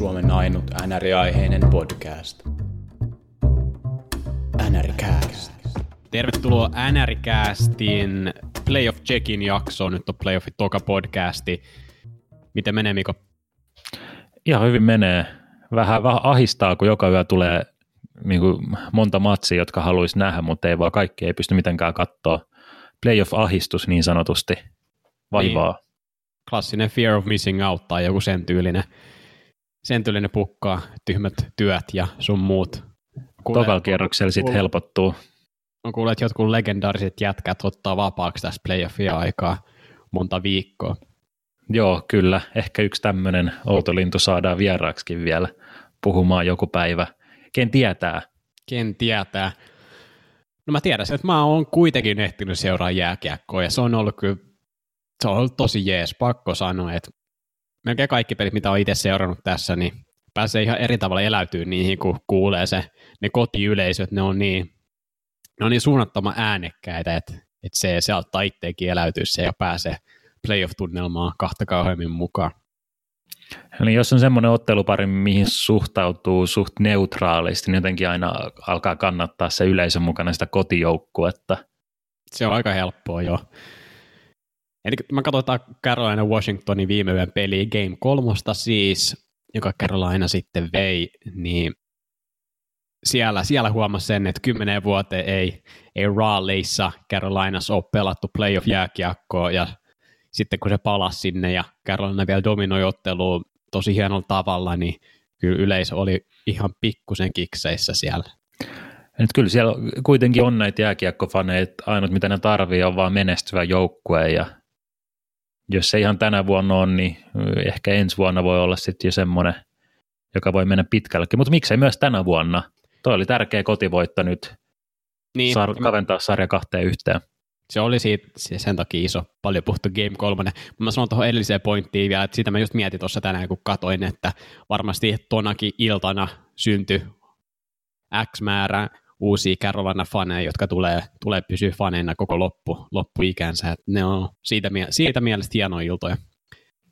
Suomen ainut NR-aiheinen podcast. NRCast. Tervetuloa NRCastin Playoff Checkin jaksoon. Nyt on Playoffit toka podcasti. Miten menee, Miko? Ihan hyvin menee. Vähän, vähän ahistaa, kun joka yö tulee niin kuin monta matsia, jotka haluaisi nähdä, mutta ei vaan kaikki ei pysty mitenkään katsoa. Playoff-ahistus niin sanotusti vaivaa. Niin. Klassinen fear of missing out tai joku sen tyylinen, sen tyylinen pukkaa, tyhmät työt ja sun muut. Tokalla kierroksella sitten helpottuu. On kuullut, että jotkut legendaariset jätkät ottaa vapaaksi tästä playoffia aikaa monta viikkoa. Joo, kyllä. Ehkä yksi tämmöinen outolintu saadaan vieraaksikin vielä puhumaan joku päivä. Ken tietää? Ken tietää. No mä tiedän, että mä oon kuitenkin ehtinyt seuraa jääkiekkoa ja se on ollut kyllä se on ollut tosi jees, pakko sanoa, että melkein kaikki pelit, mitä on itse seurannut tässä, niin pääsee ihan eri tavalla eläytyä niihin, kun kuulee se, ne kotiyleisöt, ne on niin, ne on niin suunnattoman äänekkäitä, että, että se, se auttaa itseäkin eläytyä se ja pääsee playoff-tunnelmaan kahta kauheammin mukaan. Eli jos on semmoinen ottelupari, mihin suhtautuu suht neutraalisti, niin jotenkin aina alkaa kannattaa se yleisön mukana sitä kotijoukkuetta. Se on aika helppoa, joo. Eli mä katsotaan Carolina Washingtonin viime yön peli Game kolmosta siis, joka Carolina sitten vei, niin siellä, siellä huomasi sen, että kymmenen vuoteen ei, ei Raleighissa Carolinassa ole pelattu playoff-jääkiekkoa, ja sitten kun se palasi sinne ja Carolina vielä dominoi ottelua tosi hienolla tavalla, niin kyllä yleisö oli ihan pikkusen kikseissä siellä. Nyt kyllä siellä kuitenkin on näitä jääkiekkofaneita, ainut mitä ne tarvii on vaan menestyvä joukkue ja jos se ihan tänä vuonna on, niin ehkä ensi vuonna voi olla sitten jo semmoinen, joka voi mennä pitkällekin, mutta miksei myös tänä vuonna. Toi oli tärkeä kotivoitto nyt niin. Saar, kaventaa sarja kahteen yhteen. Se oli siitä, sen takia iso, paljon puhuttu Game 3. Mä sanon tuohon edelliseen pointtiin vielä, että sitä mä just mietin tuossa tänään, kun katoin, että varmasti tonakin iltana syntyi X määrä uusia Carolina-faneja, jotka tulee, tulee pysyä faneina koko loppu, loppuikänsä. Et ne on siitä, siitä mielestä hienoja iltoja.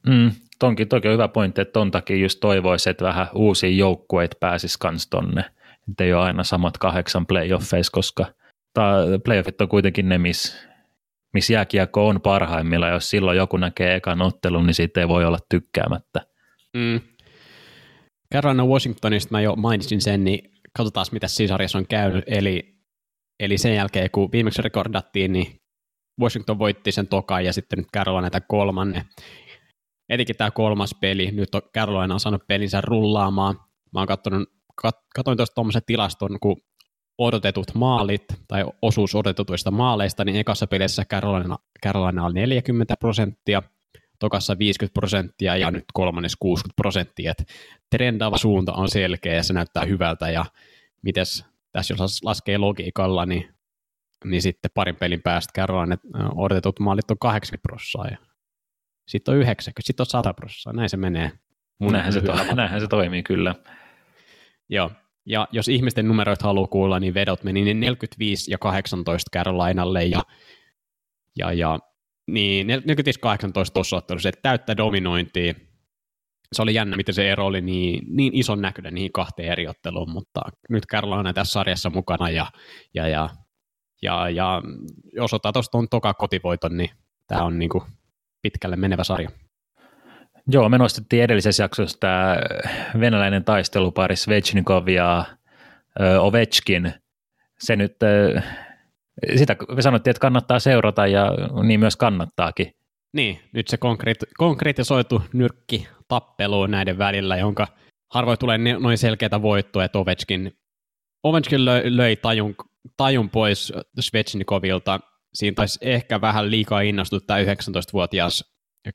Mm, tonkin toki on hyvä pointti, että ton takia just toivoisi, että vähän uusia joukkueita pääsisi kans tonne. Että ei ole aina samat kahdeksan playoffeissa, koska playoffit on kuitenkin ne, missä miss jääkiekko on parhaimmilla. Jos silloin joku näkee ekan ottelun, niin siitä ei voi olla tykkäämättä. Mm. Carolina Washingtonista mä jo mainitsin sen, niin katsotaan mitä Sisarissa on käynyt. Eli, eli sen jälkeen, kun viimeksi rekordattiin, niin Washington voitti sen tokan ja sitten nyt Carolina tämän kolmannen. Etenkin tämä kolmas peli, nyt on Carolina on saanut pelinsä rullaamaan. Mä oon katsonut, kat, katsoin tuosta tuommoisen tilaston, kun odotetut maalit tai osuus odotetuista maaleista, niin ekassa pelissä Carolina, Carolina oli 40 prosenttia, tokassa 50 prosenttia ja nyt kolmannes 60 prosenttia. Et trendaava suunta on selkeä ja se näyttää hyvältä ja mites tässä jos laskee logiikalla, niin, niin sitten parin pelin päästä kerran, että odotetut maalit on 80 prosenttia ja sitten on 90, sitten on 100 prosenttia, näin se menee. Mun näinhän, se, to- näinhän se toimii kyllä. Joo, ja jos ihmisten numeroit haluaa kuulla, niin vedot meni niin 45 ja 18 Carolinalle ja, ja, ja niin, 45-18 tuossa ottelussa, että täyttä dominointia. Se oli jännä, miten se ero oli niin, niin ison näköinen niihin kahteen eri otteluun, mutta nyt Carolina tässä sarjassa mukana ja, ja, ja, ja, ja jos ottaa tuosta on toka kotivoiton, niin tämä on niin kuin pitkälle menevä sarja. Joo, me nostettiin edellisessä jaksossa tämä venäläinen taistelupari Svechnikov ja Ovechkin. Se nyt sitä me sanottiin, että kannattaa seurata ja niin myös kannattaakin. Niin, nyt se konkreet- konkretisoitu nyrkki tappelu näiden välillä, jonka harvoin tulee noin selkeitä voittoja, että Ovechkin, Ovechkin löi, löi tajun, tajun pois Svechnikovilta. Siinä taisi ehkä vähän liikaa innostuttaa 19-vuotias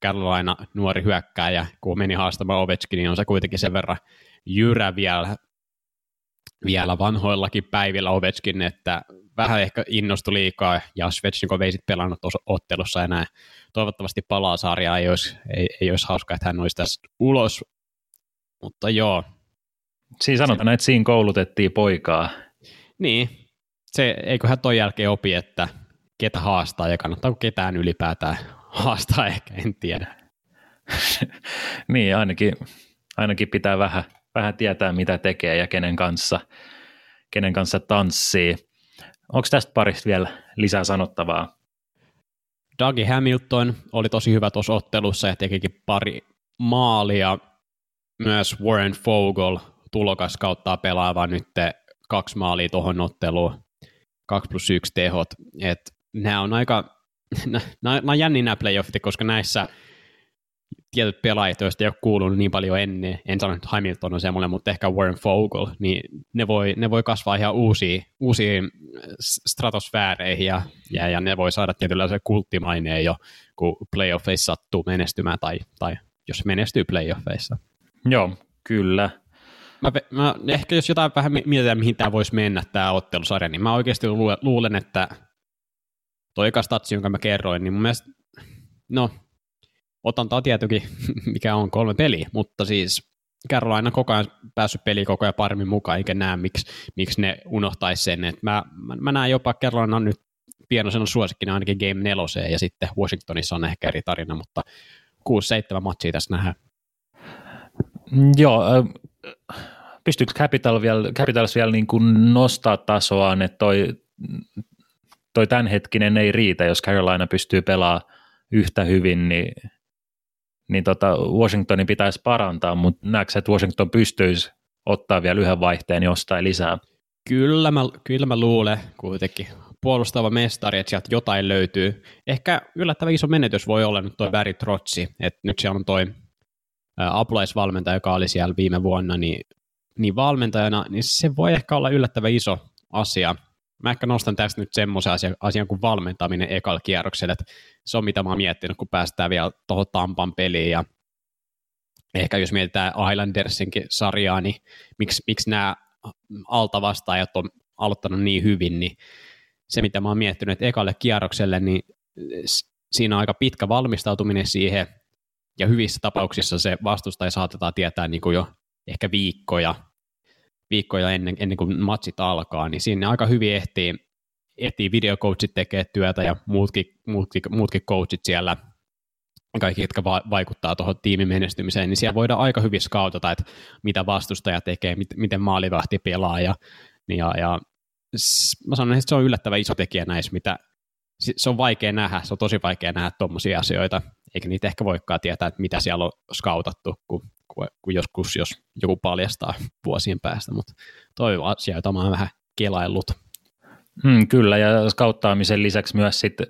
Carolina nuori hyökkääjä, kun meni haastamaan Ovechkin, niin on se kuitenkin sen verran jyrä vielä, vielä vanhoillakin päivillä Ovechkin, että vähän ehkä innostui liikaa, ja Svechnikov ei sitten pelannut tuossa ottelussa enää. Toivottavasti palaa sarjaa, ei olisi, ei, ei olisi hauska, että hän olisi tässä ulos. Mutta joo. Siinä sanotaan, se, että siinä koulutettiin poikaa. Niin, se, eiköhän toi jälkeen opi, että ketä haastaa ja kannattaako ketään ylipäätään haastaa, ehkä en tiedä. niin, ainakin ainakin pitää vähän, vähän tietää, mitä tekee ja kenen kanssa, kenen kanssa tanssii. Onko tästä parista vielä lisää sanottavaa? Dougie Hamilton oli tosi hyvä tuossa ottelussa ja tekikin pari maalia. Myös Warren Fogel tulokas kauttaa pelaava nyt kaksi maalia tuohon otteluun, 2 plus 1 tehot. Nämä on aika, nämä on jänniä nämä playoffit, koska näissä tietyt pelaajat, joista ei ole kuulunut niin paljon ennen, en sano, että Hamilton on semmoinen, mutta ehkä Warren Fogel, niin ne voi, ne voi kasvaa ihan uusiin, uusiin stratosfääreihin ja, ja, ja, ne voi saada tietynlaisen kulttimaineen jo, kun playoffeissa sattuu menestymään tai, tai jos menestyy playoffeissa. Joo, kyllä. Mä, mä, ehkä jos jotain vähän mietitään, mihin tämä voisi mennä, tämä ottelusarja, niin mä oikeasti luulen, että toi eka statsi, jonka mä kerroin, niin mun mielestä, no, otantaa tietenkin, mikä on kolme peliä, mutta siis Carolina koko ajan päässyt peliin koko ajan paremmin mukaan, eikä näe, miksi, miksi ne unohtaisi sen. Et mä, mä, mä näen jopa Carolina nyt pienoisena suosikkina ainakin Game 4 ja sitten Washingtonissa on ehkä eri tarina, mutta 6-7 matsia tässä nähdään. Joo, pystyykö Capital vielä, Capitals vielä niin kuin nostaa tasoaan, että toi, toi tämänhetkinen ei riitä, jos Carolina pystyy pelaamaan yhtä hyvin, niin, niin tota Washingtonin pitäisi parantaa, mutta näetkö että Washington pystyisi ottaa vielä yhden vaihteen jostain lisää? Kyllä mä, kyllä mä luulen kuitenkin puolustava mestari, että sieltä jotain löytyy. Ehkä yllättävän iso menetys voi olla nyt toi Barry Trotsi, että nyt siellä on toi apulaisvalmentaja, joka oli siellä viime vuonna, niin, niin valmentajana, niin se voi ehkä olla yllättävän iso asia. Mä ehkä nostan tästä nyt semmoisen asian, asian kuin valmentaminen ekalla kierroksella, että se on mitä mä oon miettinyt, kun päästään vielä tuohon Tampan peliin ja ehkä jos mietitään Islandersinkin sarjaa, niin miksi, miksi nämä altavastaajat on aloittanut niin hyvin, niin se mitä mä oon miettinyt, että ekalle kierrokselle, niin siinä on aika pitkä valmistautuminen siihen, ja hyvissä tapauksissa se vastustaja saatetaan tietää niin kuin jo ehkä viikkoja, viikkoja ennen, ennen kuin matsit alkaa, niin siinä aika hyvin ehtii, ehtii videocoachit tekee työtä ja muutkin, muutkin, muutkin coachit siellä, kaikki, jotka va- vaikuttaa tuohon tiimin menestymiseen, niin siellä voidaan aika hyvin skautata, että mitä vastustaja tekee, mit, miten maalivahti pelaa ja, ja, ja mä sanon, että se on yllättävän iso tekijä näissä, mitä se on vaikea nähdä, se on tosi vaikea nähdä tuommoisia asioita, eikä niitä ehkä voikaan tietää, että mitä siellä on skautattu, kun, kun joskus jos joku paljastaa vuosien päästä, mutta toi asia, jota mä oon vähän kelaillut. Hmm, kyllä, ja skauttaamisen lisäksi myös sitten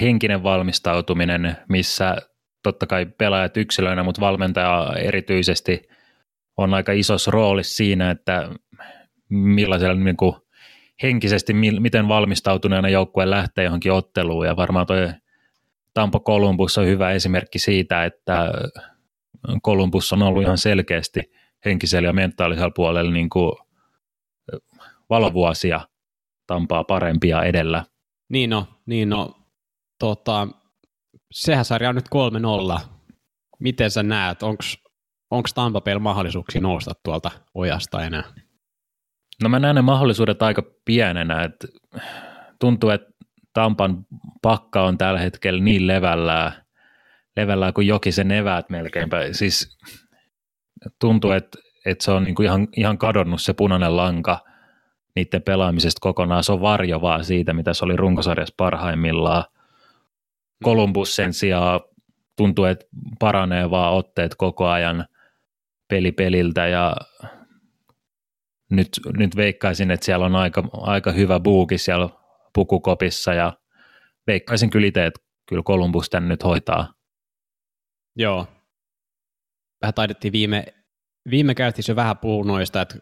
henkinen valmistautuminen, missä totta kai pelaajat yksilöinä, mutta valmentaja erityisesti on aika isossa roolissa siinä, että millaisella niin kuin henkisesti, miten valmistautuneena joukkue lähtee johonkin otteluun, ja varmaan toi Tampo Columbus on hyvä esimerkki siitä, että Columbus on ollut ihan selkeästi henkisellä ja mentaalisella puolella niin kuin valovuosia Tampaa parempia edellä. Niin no, niin no. Tota, sehän sarja on nyt 3-0. Miten sä näet, onko Tampa Bay mahdollisuuksia nousta tuolta ojasta enää? No mä näen ne mahdollisuudet aika pienenä, että tuntuu, että Tampan pakka on tällä hetkellä niin levällään, levällään kuin jokisen eväät melkeinpä. Siis tuntuu, että, että se on niin kuin ihan, ihan kadonnut se punainen lanka niiden pelaamisesta kokonaan. Se on varjo vaan siitä, mitä se oli runkosarjassa parhaimmillaan. Columbus sen sijaan tuntuu, että paranee vaan otteet koko ajan peli peliltä ja nyt, nyt veikkaisin, että siellä on aika, aika hyvä buuki siellä pukukopissa ja veikkaisin kyllä itse, että kyllä Columbus tän nyt hoitaa. Joo. Vähän taidettiin viime, viime jo vähän puhua noista, että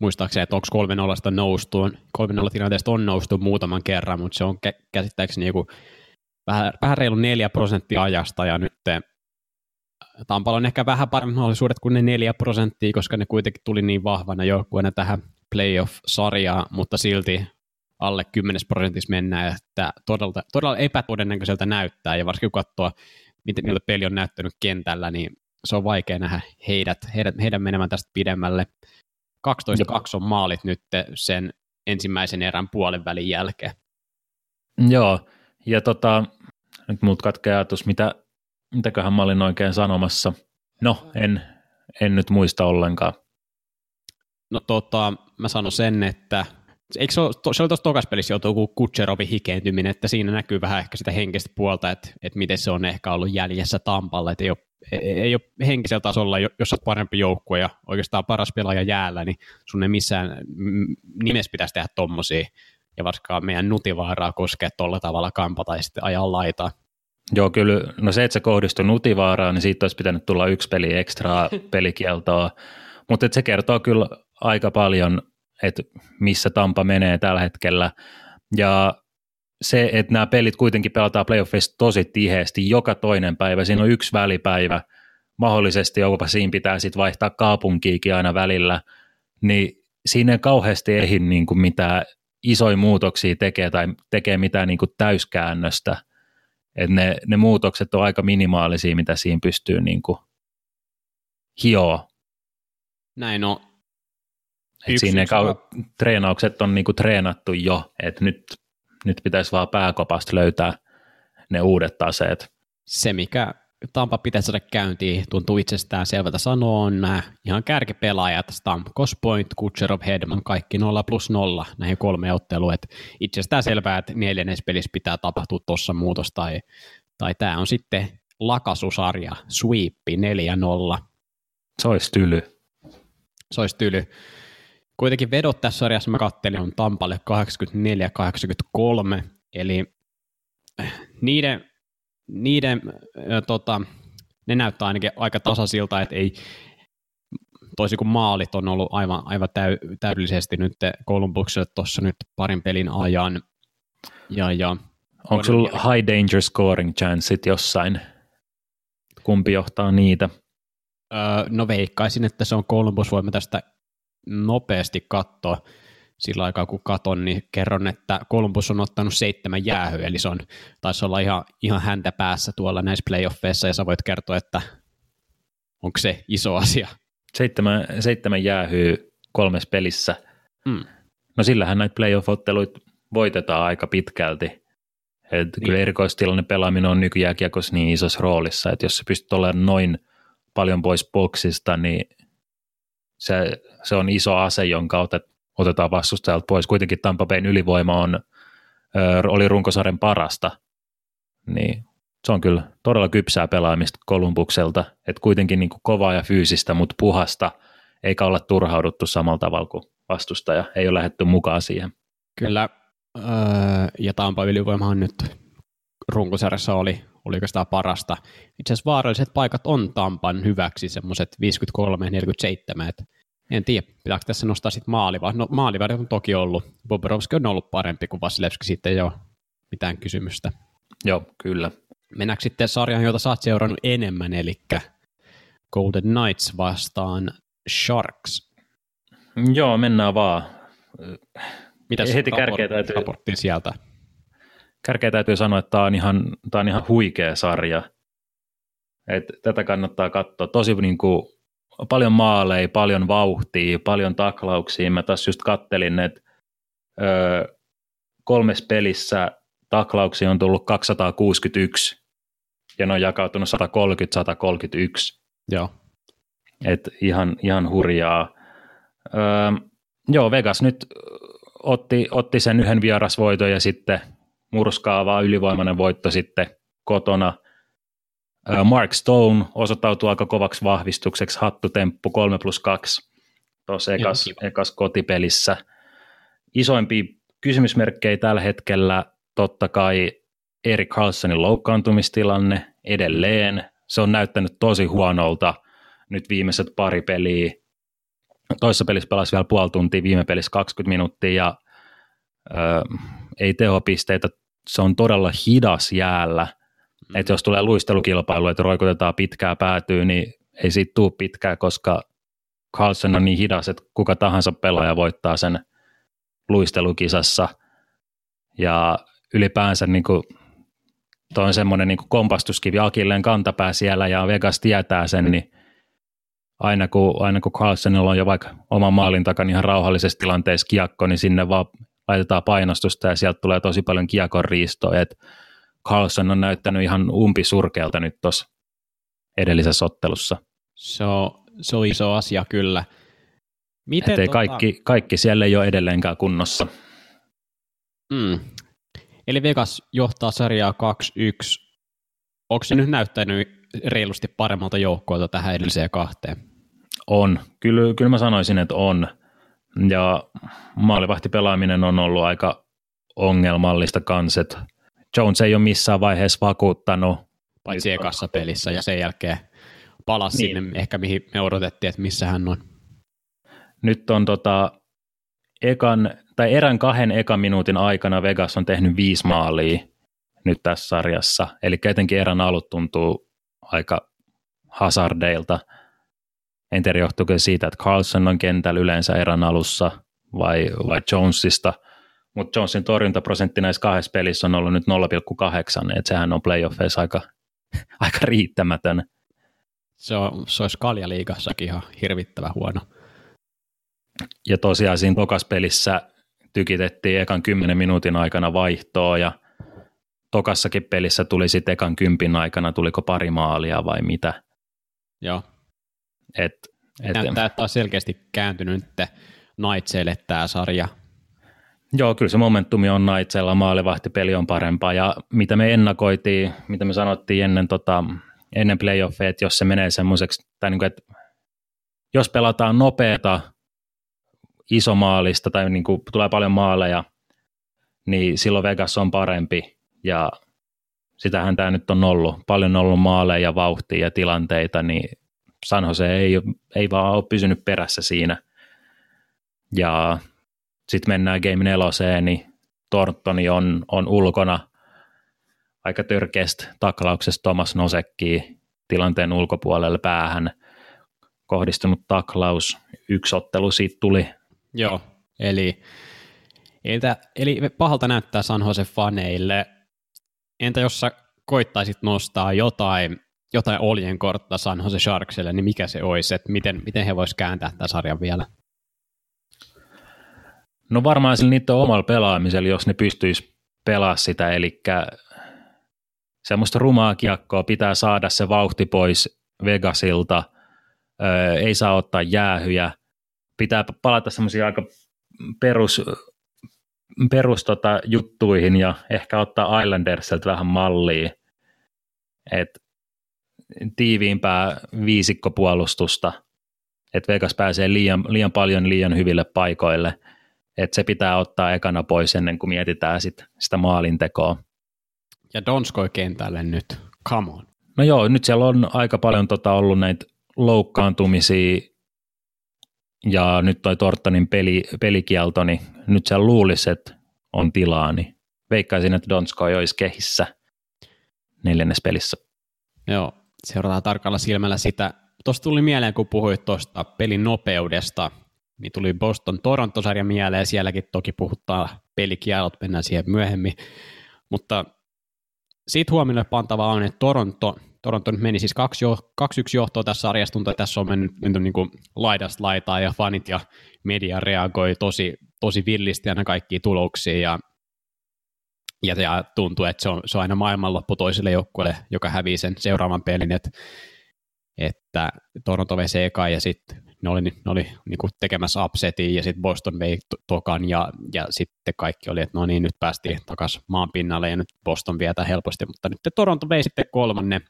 muistaakseni, että onko 3 0 noustu, 3 0 tilanteesta on noustu muutaman kerran, mutta se on käsittääkseni joku vähän, vähän reilu 4 prosenttia ajasta ja nyt Tampalla on ehkä vähän paremmat mahdollisuudet kuin ne 4 prosenttia, koska ne kuitenkin tuli niin vahvana joukkueena tähän playoff-sarjaan, mutta silti alle 10 prosentissa mennään, että todella, todella epätodennäköiseltä näyttää, ja varsinkin kun katsoo, miten miltä peli on näyttänyt kentällä, niin se on vaikea nähdä heidät, heidät, heidän menemään tästä pidemmälle. 12-2 on maalit nyt sen ensimmäisen erän puolen välin jälkeen. Joo, ja tota, nyt muut katkeaa ajatus, mitä, mitäköhän mä olin oikein sanomassa. No, en, en nyt muista ollenkaan. No tota, mä sanon sen, että eikö se, ole, se oli tuossa tokas pelissä joutuu kuin Kutserovin hikeentyminen, että siinä näkyy vähän ehkä sitä henkistä puolta, että, että miten se on ehkä ollut jäljessä Tampalle, että ei ole, ei, ei ole henkisellä tasolla, jos olet parempi joukkue ja oikeastaan paras pelaaja jäällä, niin sun ei missään nimessä pitäisi tehdä tommosia, ja varsinkaan meidän nutivaaraa koskee tuolla tavalla kampata ja sitten ajaa laitaa. Joo, kyllä. No se, että se kohdistui nutivaaraan, niin siitä olisi pitänyt tulla yksi peli ekstraa pelikieltoa, mutta se kertoo kyllä aika paljon, että missä Tampa menee tällä hetkellä. Ja se, että nämä pelit kuitenkin pelataan playoffeissa tosi tiheesti joka toinen päivä, siinä on yksi välipäivä, mahdollisesti jopa siinä pitää sitten vaihtaa kaupunkiikin aina välillä, niin siinä ei kauheasti ehdi niin kuin mitään isoja muutoksia tekee tai tekee mitään niin kuin täyskäännöstä. Et ne, ne muutokset on aika minimaalisia, mitä siinä pystyy niin kuin hioa. Näin on. Et siinä kau- treenaukset on niin kuin treenattu jo, että nyt, nyt pitäisi vaan pääkopasta löytää ne uudet taseet. Se, mikä Tampa pitäisi saada käyntiin, tuntuu itsestään selvältä sanoa, on nämä ihan kärkipelaajat, Stamkos, Point, Kutserov, Hedman, kaikki 0 plus 0 näihin kolme otteluun. Et itsestään selvää, että neljännes pelissä pitää tapahtua tuossa muutos, tai, tai tämä on sitten lakasusarja, sweepi 4-0. Se olisi tyly. Se olisi tyly. Kuitenkin vedot tässä sarjassa mä kattelin on Tampalle 84-83, eli niiden niiden, äh, tota, ne näyttää ainakin aika tasaisilta, että ei, toisin kuin maalit on ollut aivan, aivan täy, täydellisesti nyt Columbukselle tuossa nyt parin pelin ajan. Ja, ja, Onko sulla high danger scoring chanceit jossain? Kumpi johtaa niitä? Öö, no veikkaisin, että se on Columbus, voimme tästä nopeasti katsoa sillä aikaa kun katon, niin kerron, että Columbus on ottanut seitsemän jäähyä, eli se on, taisi olla ihan, ihan häntä päässä tuolla näissä playoffeissa, ja sä voit kertoa, että onko se iso asia. Seitsemän, seitsemän jäähyä kolmes pelissä. Hmm. No sillähän näitä playoff-otteluita voitetaan aika pitkälti. Et niin. Kyllä erikoistilanne pelaaminen on nykyjääkiekossa niin isossa roolissa, että jos sä pystyt olemaan noin paljon pois boksista, niin se, se on iso ase, jonka otat otetaan vastustajalta pois. Kuitenkin Tampa Bayn ylivoima on, oli runkosarjan parasta, niin se on kyllä todella kypsää pelaamista Kolumbukselta, että kuitenkin niin kuin kovaa ja fyysistä, mutta puhasta, eikä olla turhauduttu samalla tavalla kuin vastustaja, ei ole lähdetty mukaan siihen. Kyllä, ja Tampa ylivoimahan nyt runkosarjassa oli, oli oikeastaan parasta. Itse asiassa vaaralliset paikat on Tampan hyväksi, semmoiset 53-47, että en tiedä, pitääkö tässä nostaa sitten maaliva. No maaliva on toki ollut. Bobrovski on ollut parempi kuin Vasilevski, sitten ei ole mitään kysymystä. Joo, kyllä. Mennäänkö sitten sarjaan, jota sä oot seurannut enemmän, eli Golden Knights vastaan Sharks. Joo, mennään vaan. Mitä heti kärkeä täytyy, raportti sieltä? Kärkeä täytyy sanoa, että tämä on ihan, tämä on ihan huikea sarja. Et tätä kannattaa katsoa. Tosi niin kuin, paljon maaleja, paljon vauhtia, paljon taklauksia. Mä taas just kattelin, että öö, kolmes pelissä taklauksia on tullut 261 ja ne on jakautunut 130-131. Joo. Et ihan, ihan hurjaa. Öö, joo, Vegas nyt otti, otti sen yhden vierasvoiton ja sitten murskaava ylivoimainen voitto sitten kotona – Mark Stone osoittautui aika kovaksi vahvistukseksi, hattutemppu 3 plus 2 tuossa ekas, ekas kotipelissä. Isoimpia kysymysmerkkejä tällä hetkellä totta kai Erik Carlsonin loukkaantumistilanne edelleen. Se on näyttänyt tosi huonolta nyt viimeiset pari peliä. Toissa pelissä pelasi vielä puoli tuntia, viime pelissä 20 minuuttia ja ö, ei tehopisteitä. Se on todella hidas jäällä – Mm. Että jos tulee luistelukilpailu, että roikutetaan pitkää päätyy, niin ei siitä tule pitkää, koska Carlson on niin hidas, että kuka tahansa pelaaja voittaa sen luistelukisassa. Ja ylipäänsä niin kuin, toi on semmoinen niin kompastuskivi Akilleen kantapää siellä ja Vegas tietää sen, niin aina kun, aina kun Carlsonilla on jo vaikka oman maalin takana ihan rauhallisessa tilanteessa kiekko, niin sinne vaan laitetaan painostusta ja sieltä tulee tosi paljon kiekon riistoa. Carlson on näyttänyt ihan umpisurkealta nyt tuossa edellisessä ottelussa. Se on, se on iso asia kyllä. Miten Ettei tota... kaikki, kaikki siellä ei ole edelleenkään kunnossa. Mm. Eli Vegas johtaa sarjaa 2-1. Onko se nyt näyttänyt reilusti paremmalta joukkoilta tähän edelliseen kahteen? On. Kyllä, kyllä mä sanoisin, että on. Ja maalivahtipelaaminen on ollut aika ongelmallista kans, että Jones ei ole missään vaiheessa vakuuttanut. Paitsi ekassa pelissä ja sen jälkeen palasi niin. sinne ehkä mihin me odotettiin, että missä hän on. Nyt on tota, ekan, tai erän kahden ekan minuutin aikana Vegas on tehnyt viisi maalia nyt tässä sarjassa. Eli etenkin erän alut tuntuu aika hazardeilta. En tiedä johtuuko siitä, että Carlson on kentällä yleensä erän alussa vai, vai Jonesista, mutta Jonesin torjuntaprosentti näissä kahdessa pelissä on ollut nyt 0,8, että sehän on playoffeissa aika, aika riittämätön. Se, on, se olisi kaljaliigassakin ihan hirvittävä huono. Ja tosiaan siinä tokas pelissä tykitettiin ekan 10 minuutin aikana vaihtoa ja tokassakin pelissä tuli sitten ekan kympin aikana, tuliko pari maalia vai mitä. Joo. Et, et, Näyttää, että on selkeästi kääntynyt nyt Naitseille tämä sarja. Joo, kyllä se momentumi on Naitsella, maalivahtipeli on parempaa ja mitä me ennakoitiin, mitä me sanottiin ennen, tota, ennen playoffeja, että jos se menee semmoiseksi, tai niin kuin, että jos pelataan nopeata, isomaalista tai niin kuin tulee paljon maaleja, niin silloin Vegas on parempi ja sitähän tämä nyt on ollut. Paljon on ollut maaleja ja vauhtia ja tilanteita, niin San Jose ei, ei vaan ole pysynyt perässä siinä. Ja sitten mennään Game 4, niin Tortoni on, on ulkona aika törkeästä taklauksesta Thomas Nosekki tilanteen ulkopuolelle päähän kohdistunut taklaus. Yksi ottelu siitä tuli. Joo, eli, eli pahalta näyttää San Jose faneille – Entä jos sä koittaisit nostaa jotain, jotain oljenkortta San Jose Sharkselle, niin mikä se olisi, että miten, miten he vois kääntää tämän sarjan vielä? No varmaan sillä niiden omalla pelaamisella, jos ne pystyisi pelaa sitä, eli semmoista rumaa kiekkoa pitää saada se vauhti pois Vegasilta, öö, ei saa ottaa jäähyjä, pitää palata semmoisia aika perus perusjuttuihin ja ehkä ottaa Islandersilta vähän mallia, että tiiviimpää viisikkopuolustusta, että Vegas pääsee liian, liian paljon liian hyville paikoille, että se pitää ottaa ekana pois ennen kuin mietitään sit sitä maalintekoa. Ja Donskoi kentälle nyt, come on. No joo, nyt siellä on aika paljon tota ollut näitä loukkaantumisia ja nyt toi Tortonin peli, pelikielto, niin nyt siellä luulisi, että on tilaa, niin veikkaisin, että Donskoi olisi kehissä neljännes pelissä. Joo, seurataan tarkalla silmällä sitä. Tuosta tuli mieleen, kun puhuit tuosta pelin nopeudesta, niin tuli Boston Toronto-sarja mieleen, sielläkin toki puhuttaa pelikielot, mennään siihen myöhemmin, mutta siitä huomioon pantava on, että Toronto Toronto nyt meni siis 2-1 johtoa tässä sarjassa, tuntuu, että tässä on mennyt, mennyt niin kuin laidasta laitaa ja fanit ja media reagoi tosi, tosi villisti aina kaikkiin tuloksiin. Ja, ja, ja tuntuu, että se on, se on aina maailmanloppu toiselle joukkueelle, joka hävii sen seuraavan pelin, että, että Toronto vei eka ja sitten ne oli, ne oli niin kuin tekemässä upsetin ja sitten Boston vei tokan ja, ja sitten kaikki oli, että no niin, nyt päästiin takaisin maan pinnalle ja nyt Boston vietä helposti, mutta nyt Toronto vei sitten kolmannen.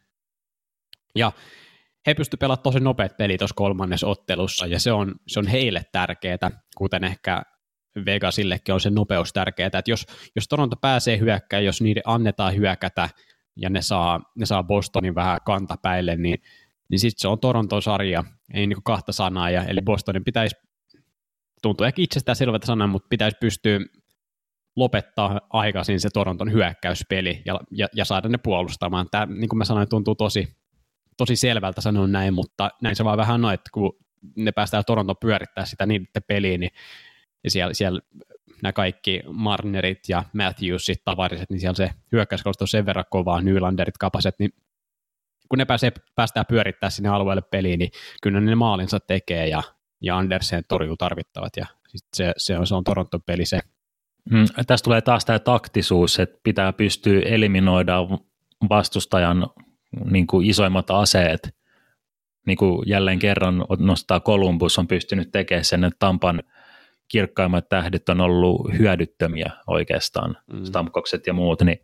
Ja he pystyivät pelaamaan tosi nopeat pelit tuossa kolmannessa ottelussa, ja se on, se on heille tärkeää, kuten ehkä Vegasillekin on se nopeus tärkeää, että jos, jos Toronto pääsee hyökkään, jos niiden annetaan hyökätä, ja ne saa, ne saa Bostonin vähän kantapäille, niin, niin sitten se on Toronton sarja, ei niin kahta sanaa, ja, eli Bostonin pitäisi, tuntuu ehkä itsestään selvältä sanaa, mutta pitäisi pystyä lopettaa aikaisin se Toronton hyökkäyspeli ja, ja, ja saada ne puolustamaan. Tämä, niin kuin mä sanoin, tuntuu tosi, tosi selvältä sanoa näin, mutta näin se vaan vähän on, että kun ne päästään Toronto pyörittää sitä niiden peliin, niin ja siellä, siellä nämä kaikki Marnerit ja Matthewsit, tavariset, niin siellä se hyökkäyskalusto on sen verran kovaa, Nylanderit, Kapaset, niin kun ne pääsee, päästään pyörittää sinne alueelle peliin, niin kyllä ne maalinsa tekee ja, ja Andersen torjuu tarvittavat ja se, se, on, se on Toronton peli se. Mm, tästä tulee taas tämä taktisuus, että pitää pystyä eliminoida vastustajan niin kuin isoimmat aseet niin kuin jälleen kerran nostaa Columbus, on pystynyt tekemään sen, että Tampan kirkkaimmat tähdet on ollut hyödyttömiä oikeastaan, mm. Stamkokset ja muut, niin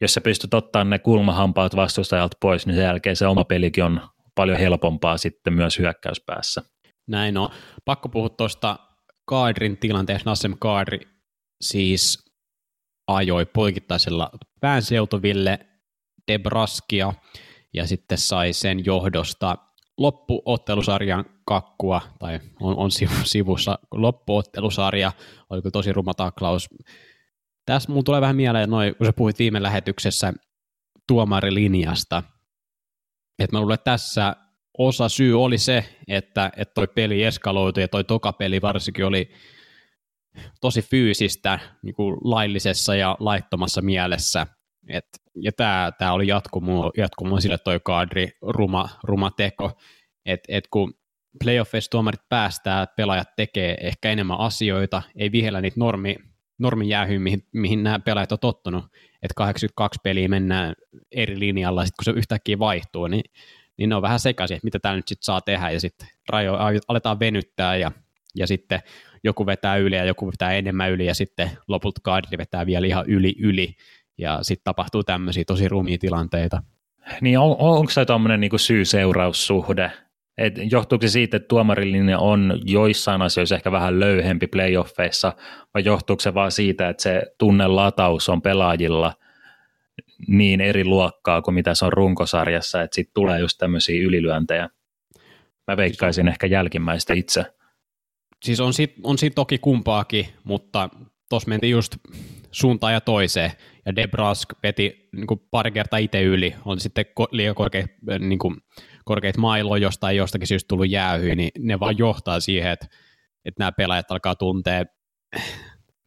jos sä pystyt ottaa ne kulmahampaat vastustajalta pois, niin sen jälkeen se oma pelikin on paljon helpompaa sitten myös hyökkäyspäässä. Näin on. Pakko puhua tuosta Kaadrin tilanteessa. Nassem Kaadri siis ajoi poikittaisella päänseutuville Debraskia ja sitten sai sen johdosta loppuottelusarjan kakkua, tai on, on sivussa loppuottelusarja, oli kyllä tosi ruma taklaus. Tässä mulla tulee vähän mieleen, noin, kun sä puhuit viime lähetyksessä tuomarilinjasta, että mä luulen, että tässä osa syy oli se, että, että toi peli eskaloitui ja toi toka peli varsinkin oli tosi fyysistä niin kuin laillisessa ja laittomassa mielessä. Et, ja tämä tää oli jatkumo, jatkumo sille toi kadri, ruma, ruma teko, että et kun playoffeissa tuomarit päästää, että pelaajat tekee ehkä enemmän asioita, ei vihellä niitä normi, normijäähyyn, mihin, mihin nämä pelaajat on tottunut, että 82 peliä mennään eri linjalla, sitten kun se yhtäkkiä vaihtuu, niin, niin ne on vähän sekaisin, että mitä tämä nyt sitten saa tehdä, ja sitten rajo, aletaan venyttää, ja, ja sitten joku vetää yli ja joku vetää enemmän yli, ja sitten lopulta kaadri vetää vielä ihan yli yli, ja sitten tapahtuu tämmöisiä tosi rumia tilanteita. Niin on, onko se tuommoinen niinku syy-seuraussuhde, et johtuuko se siitä, että tuomarillinen on joissain asioissa ehkä vähän löyhempi playoffeissa, vai johtuuko se vaan siitä, että se tunnelataus on pelaajilla niin eri luokkaa kuin mitä se on runkosarjassa, että sitten tulee just tämmöisiä ylilyöntejä. Mä veikkaisin ehkä jälkimmäistä itse. Siis on siitä, on siitä toki kumpaakin, mutta tuossa mentiin just suuntaan ja toiseen, ja Debrask veti niin pari kertaa itse yli, on sitten liian korkea niin kuin, korkeita mailoja jostain jostakin syystä tullut jäähyä, niin ne vaan johtaa siihen, että, että nämä pelaajat alkaa tuntea,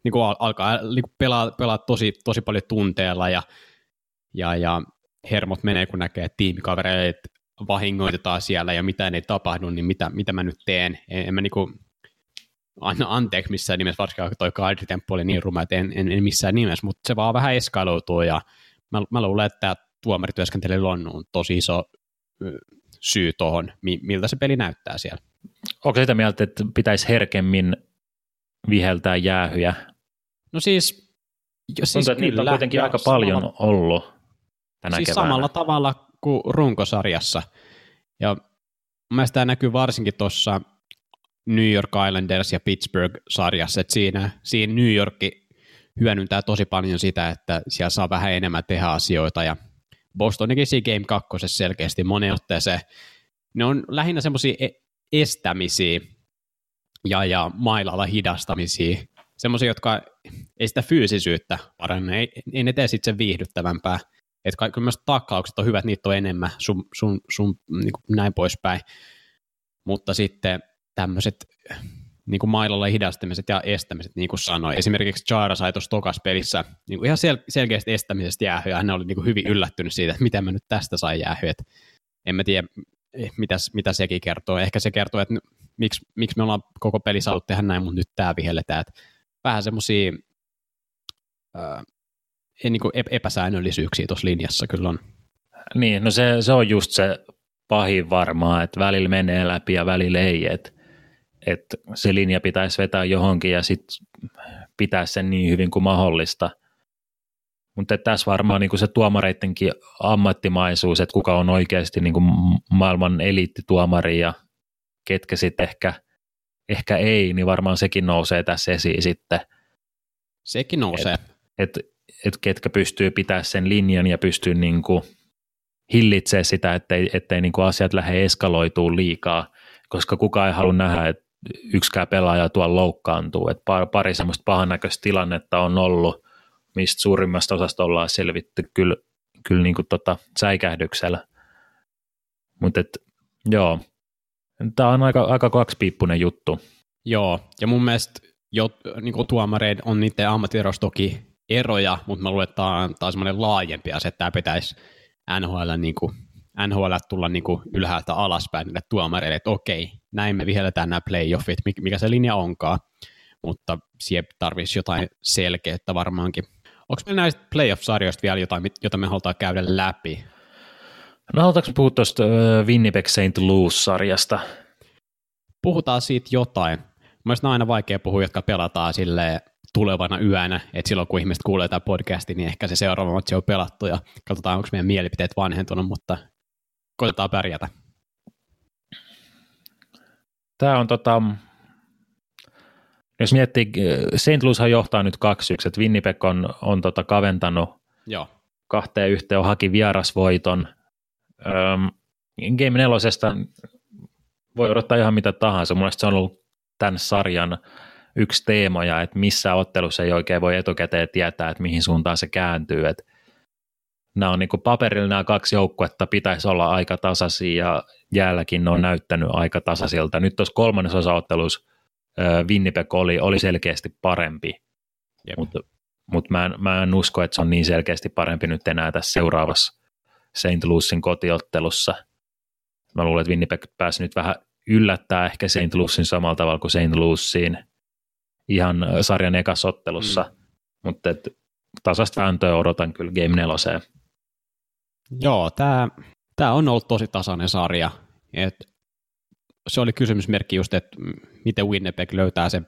niin kuin alkaa niin kuin pelaa, pelaa tosi, tosi paljon tunteella ja, ja, ja hermot menee, kun näkee, että tiimikavereet vahingoitetaan siellä ja mitä ei tapahdu, niin mitä, mitä mä nyt teen. En, en mä niin kuin, anna anteeksi missään nimessä, varsinkin toi kaadritemppu oli niin ruma, että en, en, en missään nimessä, mutta se vaan vähän eskaloituu ja mä, mä luulen, että tämä tuomarityöskentely on tosi iso syy tuohon, miltä se peli näyttää siellä. Onko sitä mieltä, että pitäisi herkemmin viheltää jäähyjä? No siis, jo, siis Tuntuu, kyllä, niitä on kuitenkin aika paljon samalla, ollut tänä siis keväänä. samalla tavalla kuin runkosarjassa. Ja mielestäni tämä näkyy varsinkin tuossa New York Islanders ja Pittsburgh-sarjassa, että siinä, siinä New York hyödyntää tosi paljon sitä, että siellä saa vähän enemmän tehdä asioita ja Bostonikin siinä Game 2 selkeästi monen otteeseen. Ne on lähinnä semmoisia e- estämisiä ja, ja mailalla hidastamisia, semmoisia, jotka ei sitä fyysisyyttä paranna, ei, ei ne tee sitten sen viihdyttävämpää. Että kaikki myös taklaukset on hyvät, niitä on enemmän, sun, sun, sun niin näin poispäin. Mutta sitten tämmöiset niin kuin mailalla hidastamiset ja estämiset, niin kuin sanoin. Esimerkiksi Chara sai tuossa tokas pelissä niin kuin ihan sel- selkeästi estämisestä jäähyä. Hän oli niin kuin hyvin yllättynyt siitä, että miten mä nyt tästä sain jäähyä. En mä tiedä, eh, mitä, mitä sekin kertoo. Ehkä se kertoo, että miksi, miksi me ollaan koko peli saatu tehdä näin, mutta nyt tämä vihelletään. Että vähän semmoisia niin kuin epäsäännöllisyyksiä tuossa linjassa kyllä on. Niin, no se, se on just se pahin varmaa, että välillä menee läpi ja välillä ei. Että että se linja pitäisi vetää johonkin ja sitten pitää sen niin hyvin kuin mahdollista. Mutta tässä varmaan niin se tuomareittenkin ammattimaisuus, että kuka on oikeasti niin kuin maailman eliittituomari ja ketkä sitten ehkä, ehkä ei, niin varmaan sekin nousee tässä esiin sitten. Sekin nousee. Että et, et ketkä pystyy pitämään sen linjan ja pystyy niin kuin hillitsemään sitä, ettei, ettei niin kuin asiat lähde eskaloituu liikaa, koska kukaan ei halua nähdä, että yksikään pelaaja tuolla loukkaantuu. Et pari, semmoista pahannäköistä tilannetta on ollut, mistä suurimmasta osasta ollaan selvitty kyllä, kyllä niin kuin tota säikähdyksellä. Mutta joo, tämä on aika, aika kaksipiippunen juttu. Joo, ja mun mielestä jo, niin kuin tuomareid on niiden ammattiedossa toki eroja, mutta mä luulen, että tämä on, tämä on semmoinen laajempi asia, että tämä pitäisi NHL niin kuin NHL tulla niin kuin ylhäältä alaspäin niille tuomareille, että okei, näin me vihelletään nämä playoffit, mikä se linja onkaan, mutta siihen tarvitsisi jotain selkeyttä varmaankin. Onko meillä näistä playoff-sarjoista vielä jotain, jota me halutaan käydä läpi? No halutaanko puhua tuosta Winnipeg St. Louis-sarjasta? Puhutaan siitä jotain. Mielestäni on aina vaikea puhua, jotka pelataan sille tulevana yönä, että silloin kun ihmiset kuulee tämä podcasti, niin ehkä se seuraava matsi on pelattu ja katsotaan, onko meidän mielipiteet vanhentunut, mutta koitetaan pärjätä. Tämä on tota, jos miettii, St. Louishan johtaa nyt 2-1, että Winnipeg on, on tota kaventanut Joo. kahteen yhteen, haki vierasvoiton. Öm, Game nelosesta voi odottaa ihan mitä tahansa. Mielestäni se on ollut tämän sarjan yksi teemoja, että missä ottelussa ei oikein voi etukäteen tietää, että mihin suuntaan se kääntyy. Että nämä on niin paperilla nämä kaksi joukkuetta pitäisi olla aika tasaisia ja jäälläkin ne on näyttänyt aika tasaisilta. Nyt tuossa kolmannessa ottelussa Winnipeg oli, oli selkeästi parempi, mutta mut mä, en, mä en usko, että se on niin selkeästi parempi nyt enää tässä seuraavassa St. Louisin kotiottelussa. Mä luulen, että Winnipeg pääsi nyt vähän yllättää ehkä St. Louisin samalla tavalla kuin St. Louisiin ihan sarjan ekasottelussa, mm. mutta tasasta vääntöä odotan kyllä Game 4. Joo, tämä tää on ollut tosi tasainen sarja. Et se oli kysymysmerkki just, että miten Winnipeg löytää sen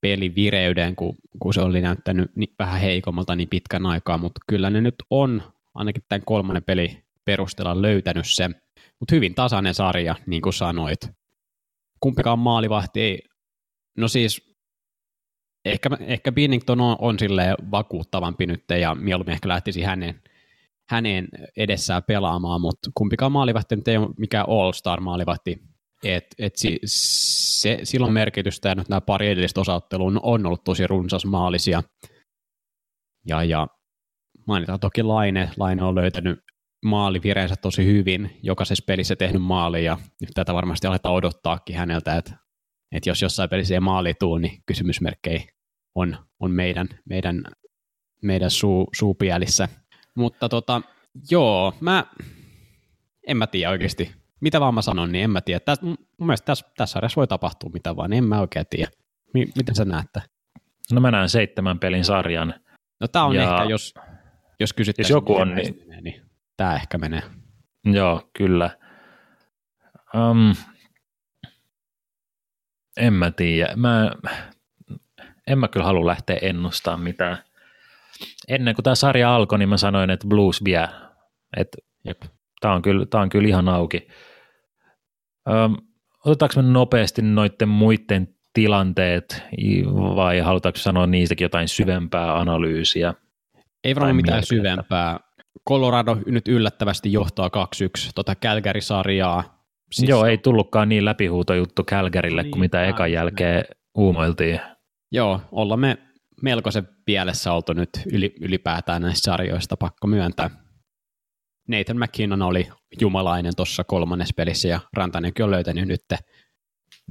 pelin vireyden, kun, kun se oli näyttänyt niin, vähän heikommalta niin pitkän aikaa, mutta kyllä ne nyt on ainakin tämän kolmannen peli perusteella löytänyt se, mutta hyvin tasainen sarja, niin kuin sanoit. Kumpikaan maalivahti ei, no siis ehkä, ehkä Binnington on, on silleen vakuuttavampi nyt ja mieluummin ehkä lähtisi hänen, hänen edessään pelaamaan, mutta kumpikaan maalivahti ei ole mikään all-star maalivahti, et, et si, se, silloin merkitystä ja nyt nämä pari edellistä osaottelua on ollut tosi runsas maalisia. Ja, ja mainitaan toki Laine. Laine on löytänyt maalivireensä tosi hyvin, jokaisessa pelissä tehnyt maali ja nyt tätä varmasti aletaan odottaakin häneltä, että, että jos jossain pelissä ei maali tuu, niin kysymysmerkkejä on, on meidän, meidän, meidän suu, suupielissä. Mutta tota, joo, mä en mä tiedä oikeasti, mitä vaan mä sanon, niin en mä tiedä. Täs, mun mielestä tässä, tässä sarjassa voi tapahtua mitä vaan, niin en mä oikein tiedä. M- miten sä näette? No mä näen seitsemän pelin sarjan. No tää on ja... ehkä, jos, jos kysyttäisiin, jos joku on, niin... Menee, niin tää ehkä menee. Joo, kyllä. Um, en mä tiedä. Mä, en mä kyllä halua lähteä ennustamaan mitään. Ennen kuin tämä sarja alkoi, niin mä sanoin, että Blues vie. Että tämä on, kyllä, tää on kyllä ihan auki. Öm, otetaanko me nopeasti noiden muiden tilanteet vai halutaanko sanoa niistäkin jotain syvempää analyysiä? Ei varmaan mitään mieltä. syvempää. Colorado nyt yllättävästi johtaa 2-1 tota Calgary-sarjaa. Siis Joo, ei tullutkaan niin läpihuutojuttu Calgarylle niin, kuin mitä ekan jälkeen uumoiltiin. Joo, ollaan me melkoisen pielessä oltu nyt ylipäätään näistä sarjoista, pakko myöntää. Nathan McKinnon oli jumalainen tuossa kolmannessa pelissä ja Rantanenkin on löytänyt nyt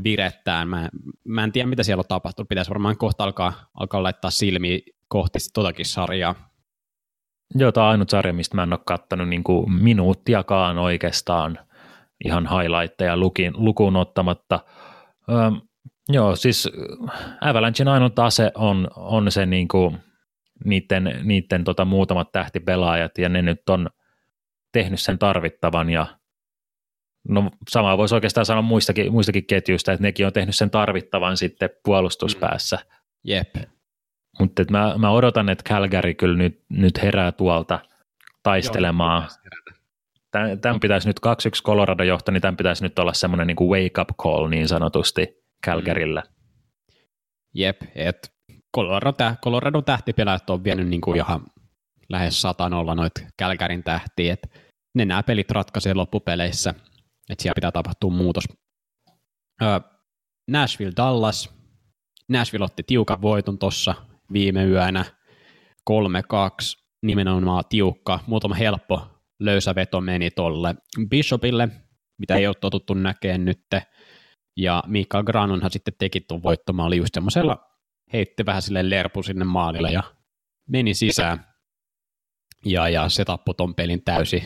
virettään. Mä, mä en tiedä, mitä siellä on tapahtunut. Pitäisi varmaan kohta alkaa, alkaa laittaa silmiä kohti totakin sarjaa. Joo, tämä on ainut sarja, mistä mä en ole kattanut niin minuuttiakaan oikeastaan ihan highlightteja lukin, lukuun ottamatta. Öm, joo, siis Avalanchein ainut ase on, on se niin kuin niiden, niiden tota muutamat tähtipelaajat, ja ne nyt on – tehnyt sen tarvittavan ja no samaa voisi oikeastaan sanoa muistakin, muistakin ketjuista, että nekin on tehnyt sen tarvittavan sitten puolustuspäässä. Mm. Jep. Mutta mä, mä odotan, että Calgary kyllä nyt, nyt herää tuolta taistelemaan. Tämän, tämän pitäisi nyt 2-1 Colorado johtaa, niin tämän pitäisi nyt olla semmoinen niin wake up call niin sanotusti Calgarylle. Mm. Jep, että Colorado, Colorado on vienyt niin kuin ihan lähes satanolla noita Kälkärin tähtiä, että ne nämä pelit ratkaisee loppupeleissä, että siellä pitää tapahtua muutos. Nashville Dallas. Nashville otti tiukan voiton tuossa viime yönä 3-2, nimenomaan tiukka, muutama helppo löysä veto meni tolle Bishopille, mitä ei ole totuttu näkemään nyt, ja Mikael Granunhan sitten teki tuon voittomaali just semmoisella, heitti vähän sille lerpu sinne maalille ja meni sisään ja, ja se tappoi ton pelin täysi.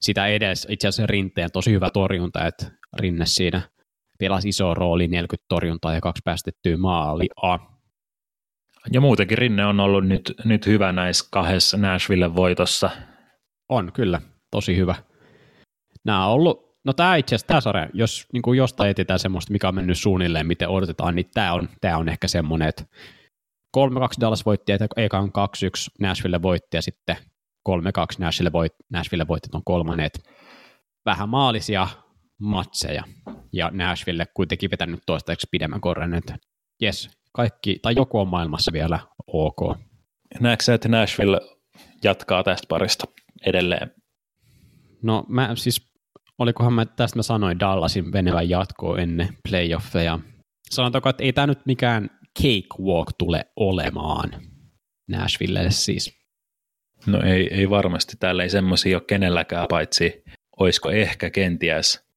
Sitä edes itse asiassa Rinteen tosi hyvä torjunta, että Rinne siinä pelasi iso rooli, 40 torjuntaa ja kaksi päästettyä A. Ja muutenkin Rinne on ollut nyt, nyt hyvä näissä kahdessa Nashville voitossa. On, kyllä. Tosi hyvä. nämä on ollut, no tämä itse asiassa, tämä sarja, jos niin kuin jostain etsitään semmoista, mikä on mennyt suunnilleen, miten odotetaan, niin tämä on, tämä on ehkä semmoinen, että 3-2 Dallas voitti, että eka on 2-1 Nashville voitti ja sitten 3-2 Nashville, voit, Nashville voitti on kolmannet. Vähän maalisia matseja ja Nashville kuitenkin vetänyt toistaiseksi pidemmän korren, että jes, kaikki, tai joku on maailmassa vielä ok. Näetkö sä, että Nashville jatkaa tästä parista edelleen? No mä siis, olikohan mä, tästä mä sanoin Dallasin venevän jatkoa ennen playoffeja. Sanotaanko, että ei tämä nyt mikään cakewalk tule olemaan Nashvillelle siis. No ei, ei varmasti. Täällä ei semmoisia ole kenelläkään, paitsi olisiko ehkä kenties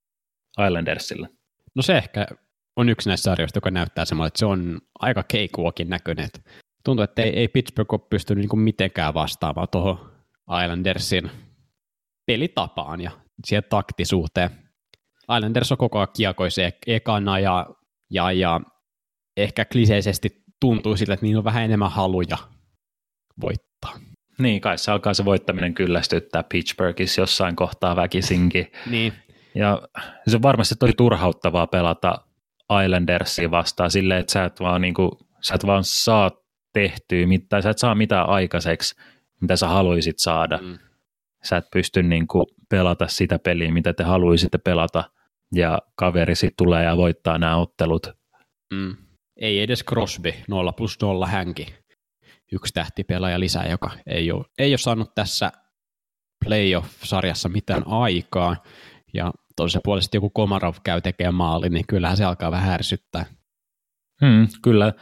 Islandersilla. No se ehkä on yksi näistä sarjoista, joka näyttää semmoinen, että se on aika cakewalkin näköinen. Tuntuu, että ei, ei Pittsburgh ole pystynyt niin mitenkään vastaamaan tuohon Islandersin pelitapaan ja siihen taktisuuteen. Islanders on koko ajan kiekoisee ekana ja, ja, ja ehkä kliseisesti tuntuu siltä, että niillä on vähän enemmän haluja voittaa. Niin, kai se alkaa se voittaminen kyllästyttää Pittsburghissa jossain kohtaa väkisinkin. niin. Ja se on varmasti tosi turhauttavaa pelata Islandersia vastaan silleen, että sä et vaan, niin kuin, sä et vaan saa tehtyä, mitään, sä et saa mitään aikaiseksi, mitä sä haluaisit saada. Mm. Sä et pysty niin kuin, pelata sitä peliä, mitä te haluaisitte pelata, ja kaveri sitten tulee ja voittaa nämä ottelut. Mm. Ei edes Crosby, 0 plus 0 hänki. Yksi tähtipelaaja lisää, joka ei ole, ei ole saanut tässä playoff-sarjassa mitään aikaa. Ja toisessa puolesta joku Komarov käy tekemään maali, niin kyllähän se alkaa vähän ärsyttää. Hmm, kyllä.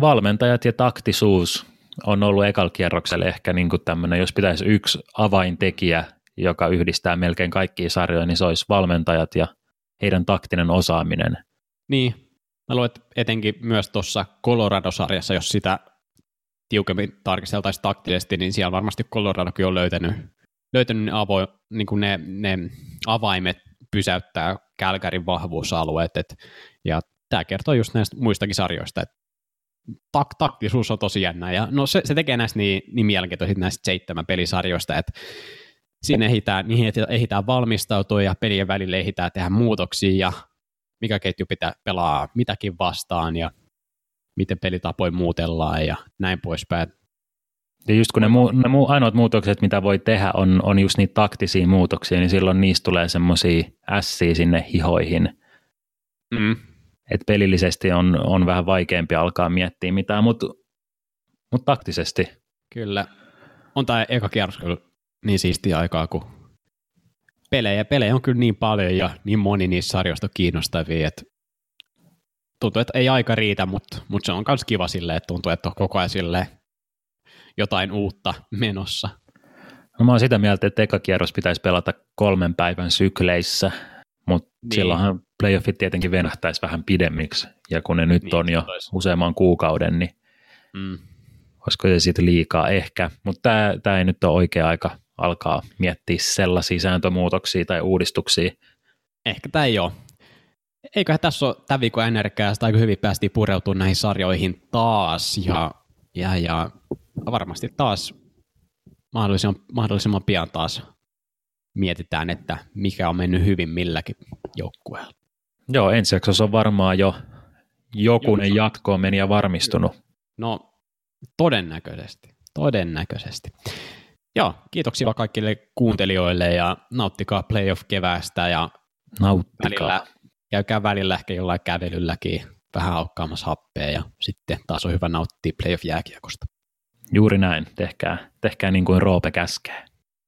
Valmentajat ja taktisuus on ollut ekal kierrokselle ehkä niin kuin tämmöinen, jos pitäisi yksi avaintekijä, joka yhdistää melkein kaikkia sarjoja, niin se olisi valmentajat ja heidän taktinen osaaminen. Niin, mä luulen, että etenkin myös tuossa Colorado-sarjassa, jos sitä tiukemmin tarkisteltaisiin taktisesti, niin siellä varmasti Coloradokin on löytänyt, löytänyt ne, avo, niin kuin ne, ne avaimet pysäyttää Kälkärin vahvuusalueet. Et, ja tämä kertoo just näistä muistakin sarjoista, että tak, taktisuus on tosi jännä. Ja no se, se tekee näistä niin, niin mielenkiintoisit näistä seitsemän pelisarjoista, että sinne ehitään, niihin ehitään valmistautua ja pelien välille ehitään tehdä muutoksia ja mikä ketju pitää pelaa mitäkin vastaan ja miten pelitapoja muutellaan ja näin poispäin. Ja just kun ne, muu, ne muu, ainoat muutokset, mitä voi tehdä, on, on just niitä taktisia muutoksia, niin silloin niistä tulee semmoisia ässiä sinne hihoihin. Mm. Että pelillisesti on, on vähän vaikeampi alkaa miettiä mitään, mutta mut taktisesti. Kyllä. On tämä eka kierros kyllä niin siistiä aikaa, kun pelejä. Pelejä on kyllä niin paljon ja niin moni niistä sarjoista kiinnostavia, että tuntuu, että ei aika riitä, mutta, mutta se on myös kiva silleen, että tuntuu, että on koko ajan silleen jotain uutta menossa. No mä oon sitä mieltä, että eka kierros pitäisi pelata kolmen päivän sykleissä, mutta niin. silloinhan playoffit tietenkin venähtäisi vähän pidemmiksi, ja kun ne nyt niin, on jo tois. useamman kuukauden, niin mm. olisiko se sitten liikaa ehkä, mutta tämä ei nyt ole oikea aika alkaa miettiä sellaisia sääntömuutoksia tai uudistuksia. Ehkä tämä ei ole. Eiköhän tässä ole tämän viikon NRKstä aika hyvin päästiin pureutumaan näihin sarjoihin taas ja, ja, ja varmasti taas mahdollisimman, mahdollisimman pian taas mietitään, että mikä on mennyt hyvin milläkin joukkueella. Joo, ensi jaksossa on varmaan jo jokunen jatkoon meni ja varmistunut. No, todennäköisesti. Todennäköisesti. Joo, kiitoksia kaikille kuuntelijoille ja nauttikaa playoff-keväästä ja nauttikaa. Välillä, käykää välillä ehkä jollain kävelylläkin vähän haukkaamassa happea ja sitten taas on hyvä nauttia playoff-jääkiekosta. Juuri näin, tehkää, tehkää niin kuin Roope käskee.